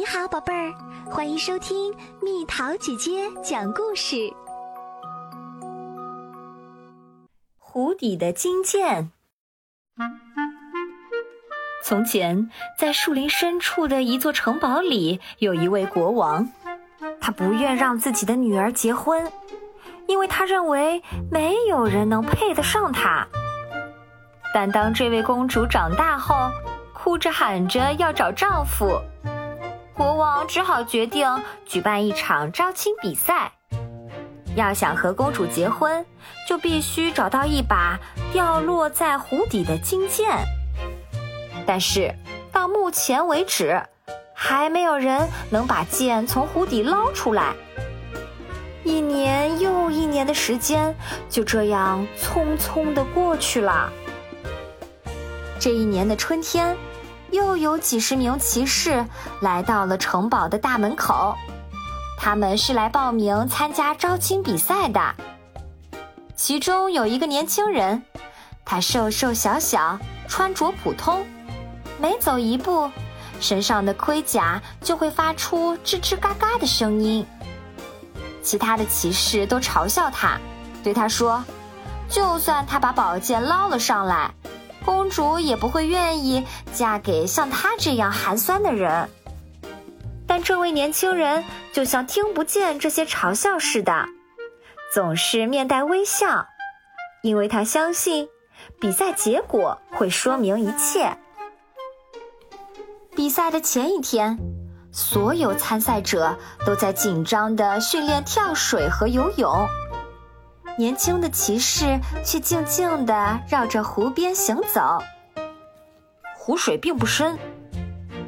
你好，宝贝儿，欢迎收听蜜桃姐姐讲故事。湖底的金剑。从前，在树林深处的一座城堡里，有一位国王，他不愿让自己的女儿结婚，因为他认为没有人能配得上她。但当这位公主长大后，哭着喊着要找丈夫，国王只好决定举办一场招亲比赛。要想和公主结婚，就必须找到一把掉落在湖底的金剑。但是到目前为止，还没有人能把剑从湖底捞出来。一年又一年的时间就这样匆匆的过去了。这一年的春天，又有几十名骑士来到了城堡的大门口，他们是来报名参加招亲比赛的。其中有一个年轻人，他瘦瘦小小，穿着普通，每走一步，身上的盔甲就会发出吱吱嘎嘎的声音。其他的骑士都嘲笑他，对他说：“就算他把宝剑捞了上来。”公主也不会愿意嫁给像他这样寒酸的人。但这位年轻人就像听不见这些嘲笑似的，总是面带微笑，因为他相信比赛结果会说明一切。比赛的前一天，所有参赛者都在紧张地训练跳水和游泳。年轻的骑士却静静地绕着湖边行走。湖水并不深，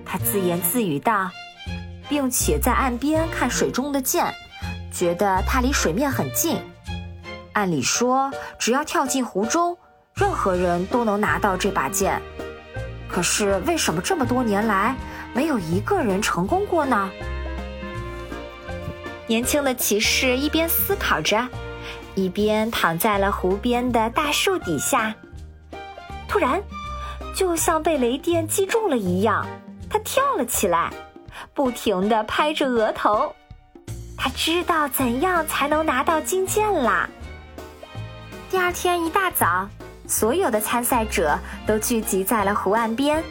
他自言自语道，并且在岸边看水中的剑，觉得它离水面很近。按理说，只要跳进湖中，任何人都能拿到这把剑。可是，为什么这么多年来没有一个人成功过呢？年轻的骑士一边思考着。一边躺在了湖边的大树底下，突然，就像被雷电击中了一样，他跳了起来，不停地拍着额头。他知道怎样才能拿到金剑啦。第二天一大早，所有的参赛者都聚集在了湖岸边。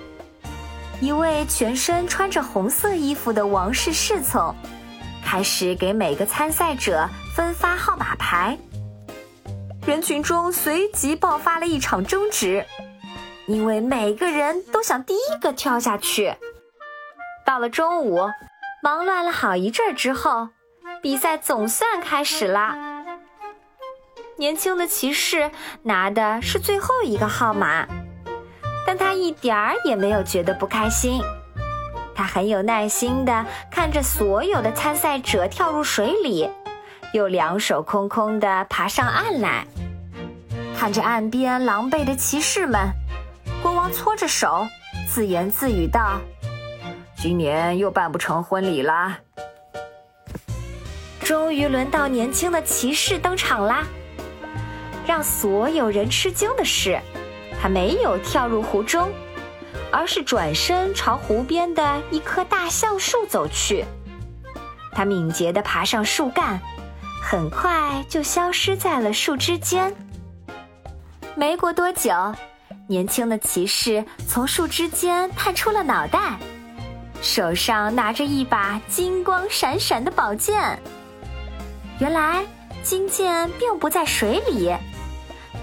一位全身穿着红色衣服的王室侍从，开始给每个参赛者分发号码牌。人群中随即爆发了一场争执，因为每个人都想第一个跳下去。到了中午，忙乱了好一阵之后，比赛总算开始了。年轻的骑士拿的是最后一个号码，但他一点儿也没有觉得不开心。他很有耐心地看着所有的参赛者跳入水里。又两手空空地爬上岸来，看着岸边狼狈的骑士们，国王搓着手，自言自语道：“今年又办不成婚礼啦。”终于轮到年轻的骑士登场啦！让所有人吃惊的是，他没有跳入湖中，而是转身朝湖边的一棵大橡树走去。他敏捷地爬上树干。很快就消失在了树枝间。没过多久，年轻的骑士从树枝间探出了脑袋，手上拿着一把金光闪闪的宝剑。原来金剑并不在水里，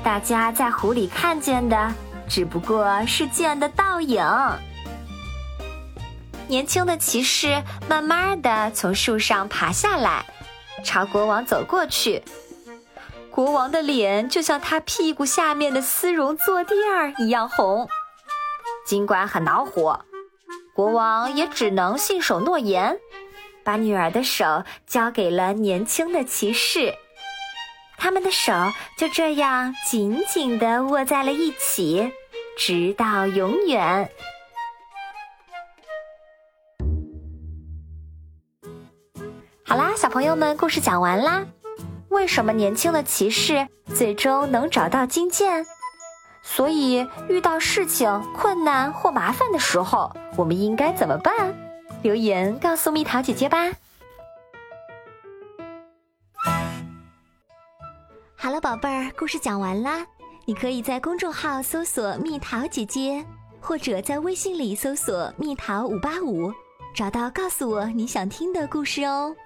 大家在湖里看见的只不过是剑的倒影。年轻的骑士慢慢的从树上爬下来。朝国王走过去，国王的脸就像他屁股下面的丝绒坐垫儿一样红。尽管很恼火，国王也只能信守诺言，把女儿的手交给了年轻的骑士。他们的手就这样紧紧地握在了一起，直到永远。小朋友们，故事讲完啦。为什么年轻的骑士最终能找到金剑？所以遇到事情、困难或麻烦的时候，我们应该怎么办？留言告诉蜜桃姐姐吧。好了，宝贝儿，故事讲完啦。你可以在公众号搜索“蜜桃姐姐”，或者在微信里搜索“蜜桃五八五”，找到告诉我你想听的故事哦。